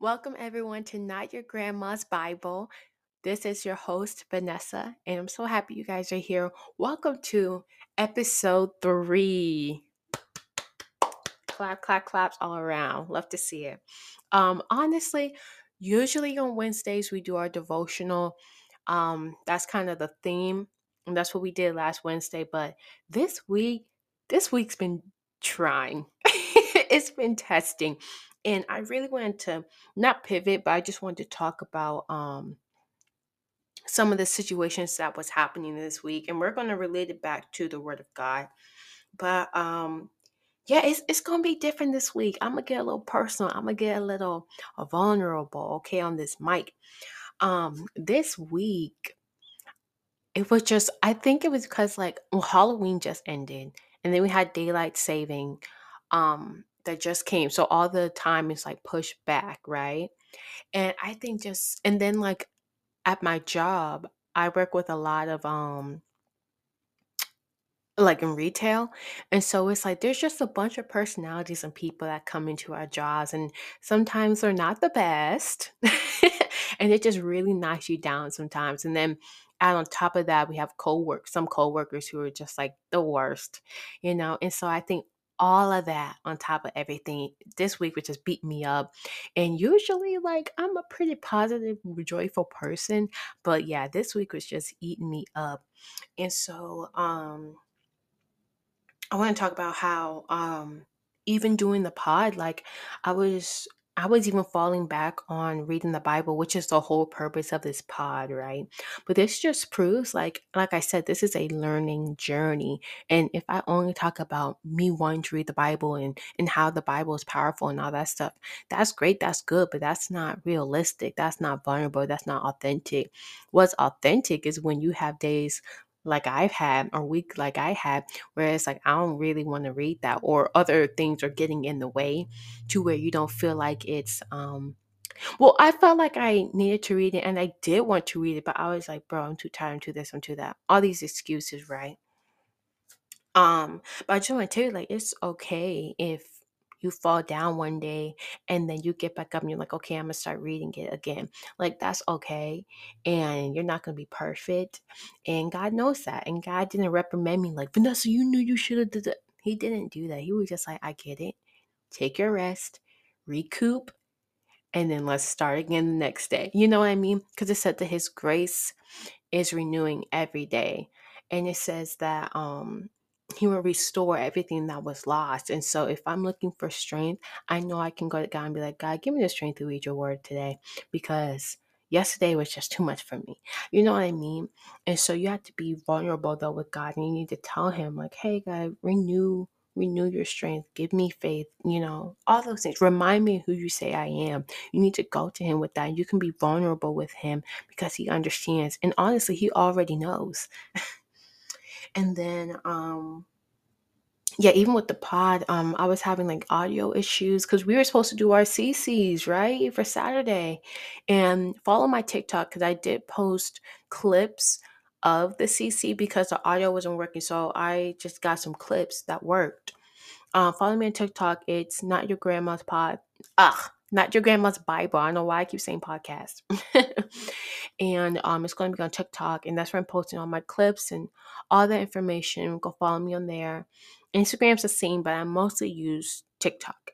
Welcome, everyone, to Not Your Grandma's Bible. This is your host, Vanessa, and I'm so happy you guys are here. Welcome to episode three. Clap, clap, claps all around. Love to see it. Um, honestly, usually on Wednesdays we do our devotional. Um, that's kind of the theme, and that's what we did last Wednesday. But this week, this week's been trying. it's been testing and I really wanted to not pivot, but I just wanted to talk about um some of the situations that was happening this week, and we're going to relate it back to the Word of God. But um, yeah, it's it's gonna be different this week. I'm gonna get a little personal. I'm gonna get a little uh, vulnerable, okay, on this mic. Um, this week it was just I think it was because like well, Halloween just ended, and then we had daylight saving. Um, that just came. So all the time is like pushed back, right? And I think just and then like at my job, I work with a lot of um like in retail. And so it's like there's just a bunch of personalities and people that come into our jobs and sometimes they're not the best. and it just really knocks you down sometimes. And then and on top of that, we have co-work some co-workers who are just like the worst, you know. And so I think all of that on top of everything this week which just beat me up and usually like i'm a pretty positive joyful person but yeah this week was just eating me up and so um i want to talk about how um even doing the pod like i was I was even falling back on reading the Bible, which is the whole purpose of this pod, right? But this just proves like like I said, this is a learning journey. And if I only talk about me wanting to read the Bible and and how the Bible is powerful and all that stuff, that's great, that's good, but that's not realistic. That's not vulnerable, that's not authentic. What's authentic is when you have days like I've had or week like I had, where it's like I don't really want to read that or other things are getting in the way to where you don't feel like it's um well, I felt like I needed to read it and I did want to read it, but I was like, bro, I'm too tired, I'm too this, I'm too that. All these excuses, right? Um, but I just want to tell you, like, it's okay if you fall down one day and then you get back up and you're like, okay, I'm gonna start reading it again. Like, that's okay. And you're not gonna be perfect. And God knows that. And God didn't reprimand me like, Vanessa, you knew you should have did that. He didn't do that. He was just like, I get it. Take your rest, recoup, and then let's start again the next day. You know what I mean? Because it said that his grace is renewing every day. And it says that um he will restore everything that was lost. And so if I'm looking for strength, I know I can go to God and be like, God, give me the strength to read your word today because yesterday was just too much for me. You know what I mean? And so you have to be vulnerable though with God and you need to tell him like, hey God, renew renew your strength give me faith you know all those things remind me who you say i am you need to go to him with that you can be vulnerable with him because he understands and honestly he already knows and then um yeah, even with the pod, um, I was having like audio issues because we were supposed to do our CCs, right, for Saturday. And follow my TikTok because I did post clips of the CC because the audio wasn't working. So I just got some clips that worked. Um, follow me on TikTok. It's not your grandma's pod. Ugh, not your grandma's Bible. I don't know why I keep saying podcast. and um, it's going to be on TikTok, and that's where I'm posting all my clips and all the information. Go follow me on there. Instagram's the same, but I mostly use TikTok.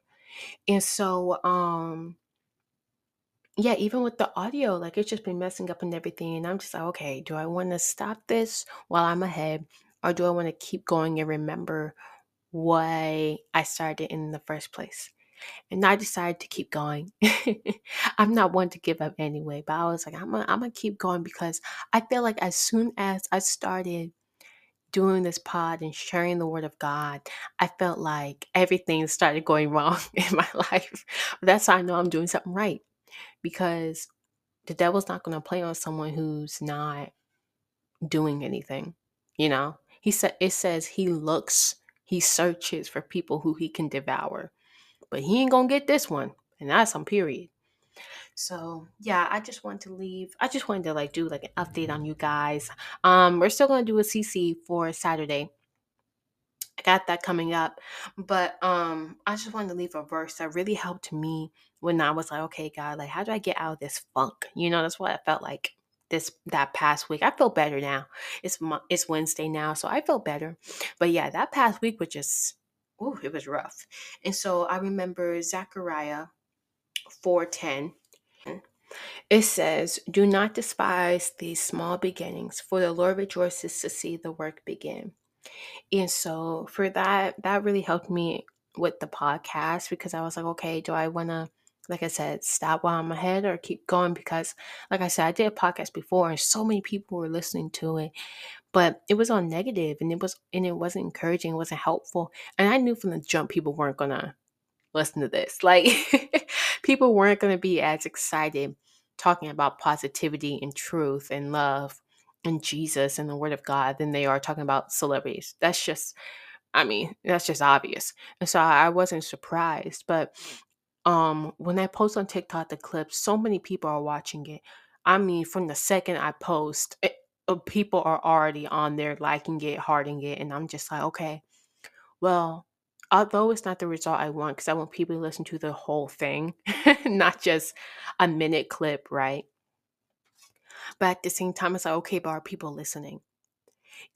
And so, um, yeah, even with the audio, like it's just been messing up and everything. And I'm just like, okay, do I want to stop this while I'm ahead? Or do I want to keep going and remember why I started in the first place? And I decided to keep going. I'm not one to give up anyway, but I was like, I'm gonna, I'm gonna keep going because I feel like as soon as I started doing this pod and sharing the word of God, I felt like everything started going wrong in my life. That's how I know I'm doing something right because the devil's not to play on someone who's not doing anything. You know, he said it says he looks, he searches for people who he can devour, but he ain't gonna get this one, and that's on period. So yeah, I just wanted to leave. I just wanted to like do like an update on you guys. Um, we're still gonna do a CC for Saturday. I got that coming up. But um I just wanted to leave a verse that really helped me when I was like, okay, God, like how do I get out of this funk? You know, that's what I felt like this that past week. I feel better now. It's it's Wednesday now, so I feel better. But yeah, that past week was just it was rough. And so I remember Zechariah 410 it says, Do not despise these small beginnings, for the Lord rejoices to see the work begin. And so for that, that really helped me with the podcast because I was like, okay, do I want to, like I said, stop while I'm ahead or keep going? Because, like I said, I did a podcast before and so many people were listening to it, but it was all negative and it was, and it wasn't encouraging, it wasn't helpful. And I knew from the jump people weren't to listen to this. Like, people weren't to be as excited talking about positivity and truth and love and Jesus and the Word of God than they are talking about celebrities. That's just, I mean, that's just obvious. And so I wasn't surprised. But um, when I post on TikTok the clips, so many people are watching it. I mean, from the second I post, it, uh, people are already on there liking it, hearting it, and I'm just like, okay, well, although it's not the result I want, because I want people to listen to the whole thing, not just a minute clip, right? But at the same time, it's like, okay, but are people listening?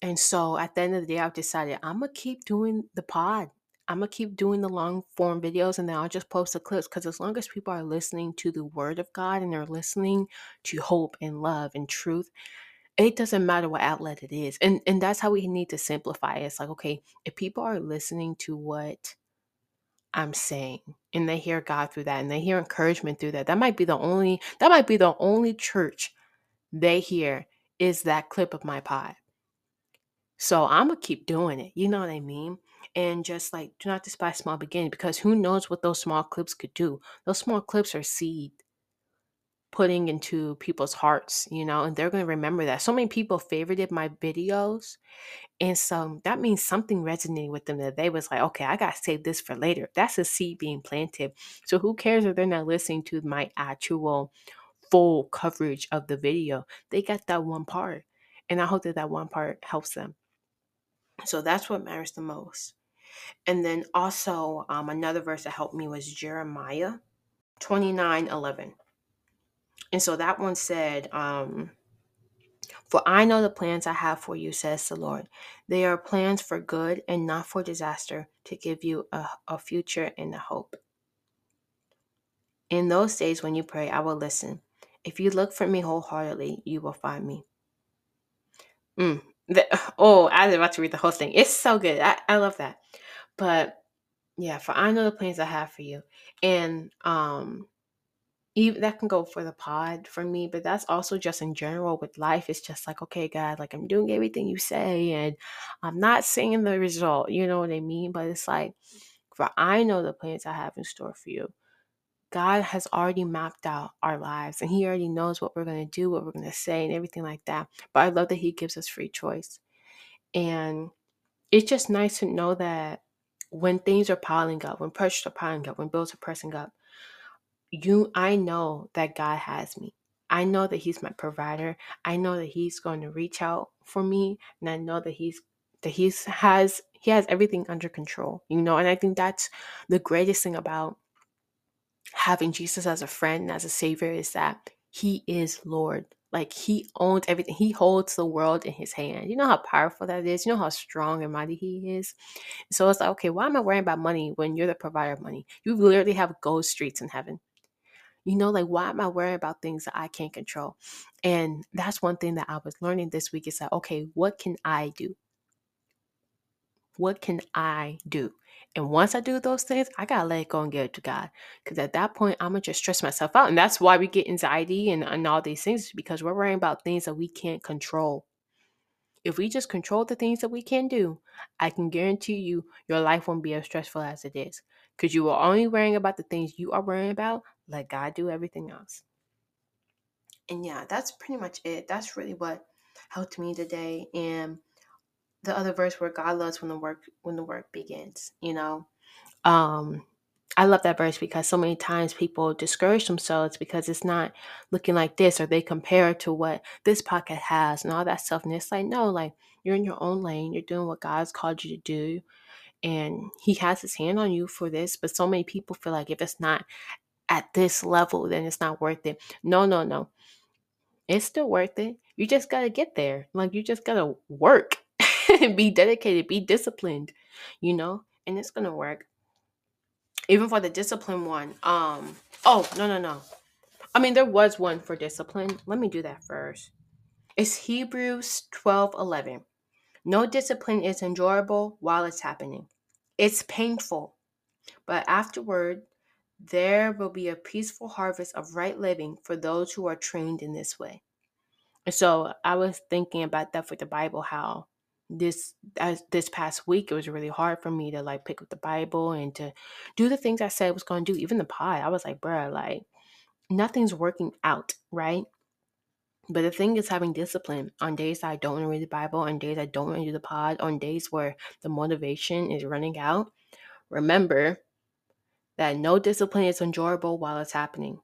And so at the end of the day, I've decided I'm gonna keep doing the pod. I'm gonna keep doing the long form videos and then I'll just post the clips because as long as people are listening to the word of God and they're listening to hope and love and truth, it doesn't matter what outlet it is. And and that's how we need to simplify it. It's like, okay, if people are listening to what I'm saying and they hear God through that and they hear encouragement through that, that might be the only that might be the only church they hear is that clip of my pod. So I'm gonna keep doing it. You know what I mean? And just like do not despise small beginnings because who knows what those small clips could do. Those small clips are seed putting into people's hearts, you know, and they're gonna remember that. So many people favorited my videos. And so that means something resonated with them that they was like, okay, I gotta save this for later. That's a seed being planted. So who cares if they're not listening to my actual full coverage of the video? They got that one part. And I hope that that one part helps them. So that's what matters the most. And then also, um, another verse that helped me was Jeremiah 29 11. And so that one said, um, For I know the plans I have for you, says the Lord. They are plans for good and not for disaster, to give you a, a future and a hope. In those days when you pray, I will listen. If you look for me wholeheartedly, you will find me. Mm, the, oh, I was about to read the whole thing. It's so good. I, I love that. But yeah, for I know the plans I have for you. And um even that can go for the pod for me, but that's also just in general with life. It's just like, okay, God, like I'm doing everything you say and I'm not seeing the result. You know what I mean? But it's like, for I know the plans I have in store for you. God has already mapped out our lives and He already knows what we're going to do, what we're going to say, and everything like that. But I love that He gives us free choice. And it's just nice to know that when things are piling up, when pressures are piling up, when bills are pressing up, you I know that God has me. I know that He's my provider. I know that He's going to reach out for me, and I know that He's that He's has He has everything under control. You know, and I think that's the greatest thing about having Jesus as a friend and as a savior is that he is Lord. Like he owns everything. He holds the world in his hand. You know how powerful that is? You know how strong and mighty he is? So it's like, okay, why am I worrying about money when you're the provider of money? You literally have gold streets in heaven. You know, like why am I worrying about things that I can't control? And that's one thing that I was learning this week is that, okay, what can I do? What can I do? And once I do those things, I gotta let it go and give it to God. Because at that point, I'm gonna just stress myself out. And that's why we get anxiety and, and all these things, because we're worrying about things that we can't control. If we just control the things that we can do, I can guarantee you your life won't be as stressful as it is. Because you are only worrying about the things you are worrying about. Let God do everything else. And yeah, that's pretty much it. That's really what helped me today. And the other verse where God loves when the work when the work begins, you know. Um I love that verse because so many times people discourage themselves because it's not looking like this or they compare it to what this pocket has and all that stuff. And it's like, no, like you're in your own lane, you're doing what God's called you to do. and he has his hand on you for this but so many people feel like if it's not at this level then it's not worth it no no no it's still worth it you just got to get there like you just got to work be dedicated be disciplined you know and it's gonna work. Even for the discipline one um oh no no no. I mean there was one for discipline. Let me do that first. It's hebrews 12 11 no discipline is enjoyable while it's happening. It's painful but afterward there will be a peaceful harvest of right living for those who are trained in this way. And so i was thinking about that for the bible how this as this past week it was really hard for me to like pick up the bible and to do the things i said I was going to do even the pie i was like bruh like nothing's working out right? But the thing is having discipline. On days i don't want to read the bible on days i don't want to do the pod on days where the motivation is running out remember that no discipline is enjoyable while it's happening.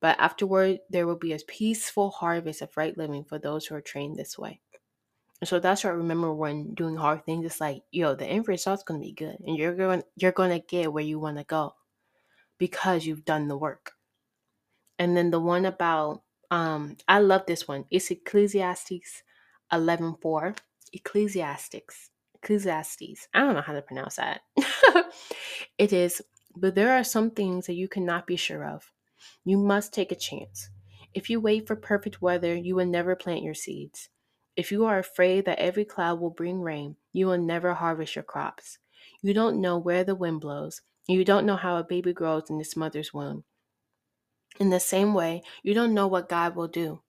But afterward there will be a peaceful harvest of right living for those who are trained this way so that's what I remember when doing hard things. It's like, yo, the end result's gonna be good, and you're going you're gonna get where you want to go because you've done the work. And then the one about um, I love this one. It's Ecclesiastes eleven four. Ecclesiastics. Ecclesiastes. I don't know how to pronounce that. it is, but there are some things that you cannot be sure of. You must take a chance. If you wait for perfect weather, you will never plant your seeds. If you are afraid that every cloud will bring rain, you will never harvest your crops. You don't know where the wind blows, and you don't know how a baby grows in its mother's womb. In the same way, you don't know what God will do.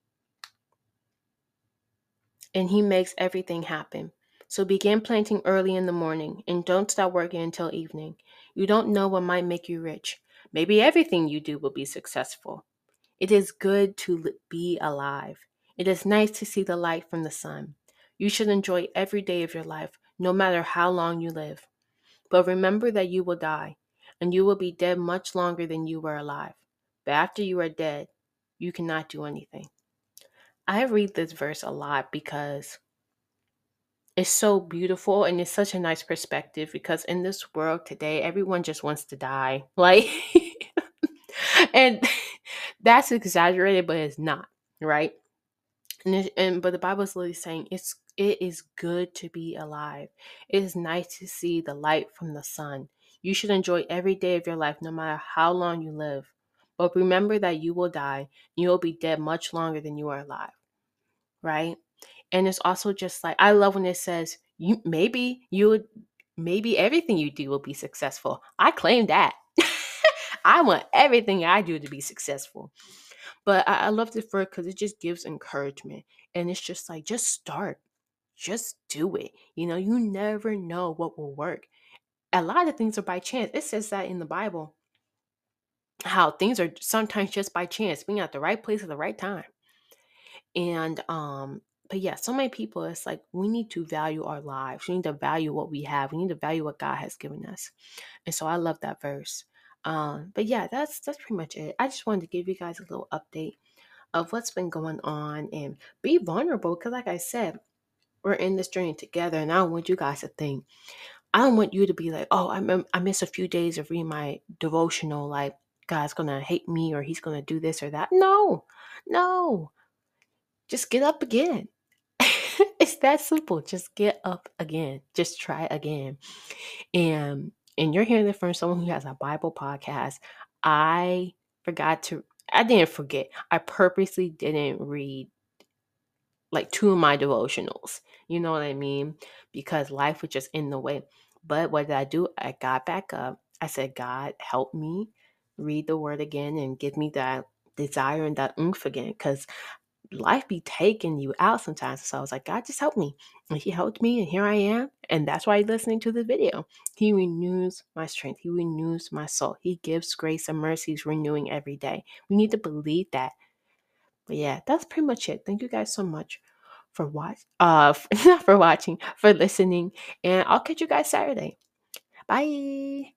And He makes everything happen. So begin planting early in the morning and don't stop working until evening. You don't know what might make you rich. Maybe everything you do will be successful. It is good to be alive. It is nice to see the light from the sun. You should enjoy every day of your life, no matter how long you live. But remember that you will die, and you will be dead much longer than you were alive. But after you are dead, you cannot do anything. I read this verse a lot because it's so beautiful and it's such a nice perspective because in this world today, everyone just wants to die. Like, and that's exaggerated, but it's not, right? And, it, and but the Bible is literally saying it's it is good to be alive. It is nice to see the light from the sun. You should enjoy every day of your life, no matter how long you live. But remember that you will die. You will be dead much longer than you are alive. Right? And it's also just like I love when it says you maybe you would maybe everything you do will be successful. I claim that. I want everything I do to be successful. But I, I loved it for because it just gives encouragement. And it's just like, just start. Just do it. You know, you never know what will work. A lot of things are by chance. It says that in the Bible. How things are sometimes just by chance, being at the right place at the right time. And um, but yeah, so many people, it's like we need to value our lives. We need to value what we have. We need to value what God has given us. And so I love that verse. Um, but yeah, that's that's pretty much it. I just wanted to give you guys a little update of what's been going on and be vulnerable because like I said, we're in this journey together and I don't want you guys to think I don't want you to be like, oh, I, I miss a few days of reading my devotional, like God's gonna hate me or he's gonna do this or that. No, no. Just get up again. it's that simple. Just get up again. Just try again. And and you're hearing it from someone who has a Bible podcast, I forgot to, I didn't forget. I purposely didn't read like two of my devotionals. You know what I mean? Because life was just in the way. But what did I do? I got back up. I said, God, help me read the word again and give me that desire and that oomph again. Because life be taking you out sometimes. So I was like, God, just help me. And He helped me, and here I am. And that's why you're listening to the video. He renews my strength, He renews my soul. He gives grace and mercies renewing every day. We need to believe that. But yeah, that's pretty much it. Thank you guys so much for watch uh not for watching, for listening. And I'll catch you guys Saturday. Bye.